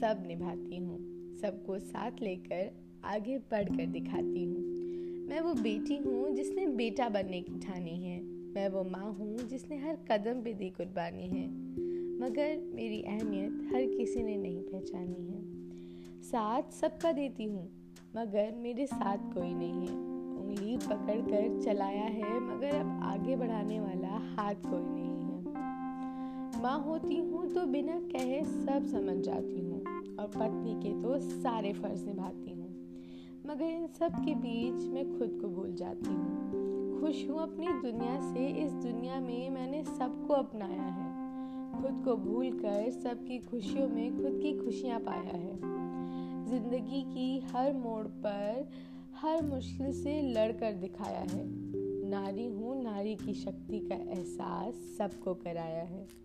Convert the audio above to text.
सब निभाती हूँ, सबको साथ लेकर आगे बढ़कर दिखाती हूँ। मैं वो बेटी हूँ जिसने बेटा बनने की ठानी है। मैं वो माँ हूँ जिसने हर कदम पे दी कुर्बानी है। मगर मेरी अहमियत हर किसी ने नहीं पहचानी है। साथ सबका देती हूँ, मगर मेरे साथ कोई नहीं है। उंगली पकड़ कर चलाया है, मगर अब आगे बढ़ाने वाला हाथ कोई नहीं है माँ होती हूँ तो बिना कहे सब समझ जाती हूँ और पत्नी के तो सारे फ़र्ज़ निभाती हूँ। मगर इन सब के बीच मैं खुद को भूल जाती हूँ। खुश हूँ अपनी दुनिया से, इस दुनिया में मैंने सबको अपनाया है। खुद को भूल कर सबकी खुशियों में खुद की खुशियाँ पाया है। ज़िंदगी की हर मोड़ पर हर मुश्किल से लड़कर दिखाया है। नारी हूँ, नारी की शक्ति का एहसास सबको कराया है।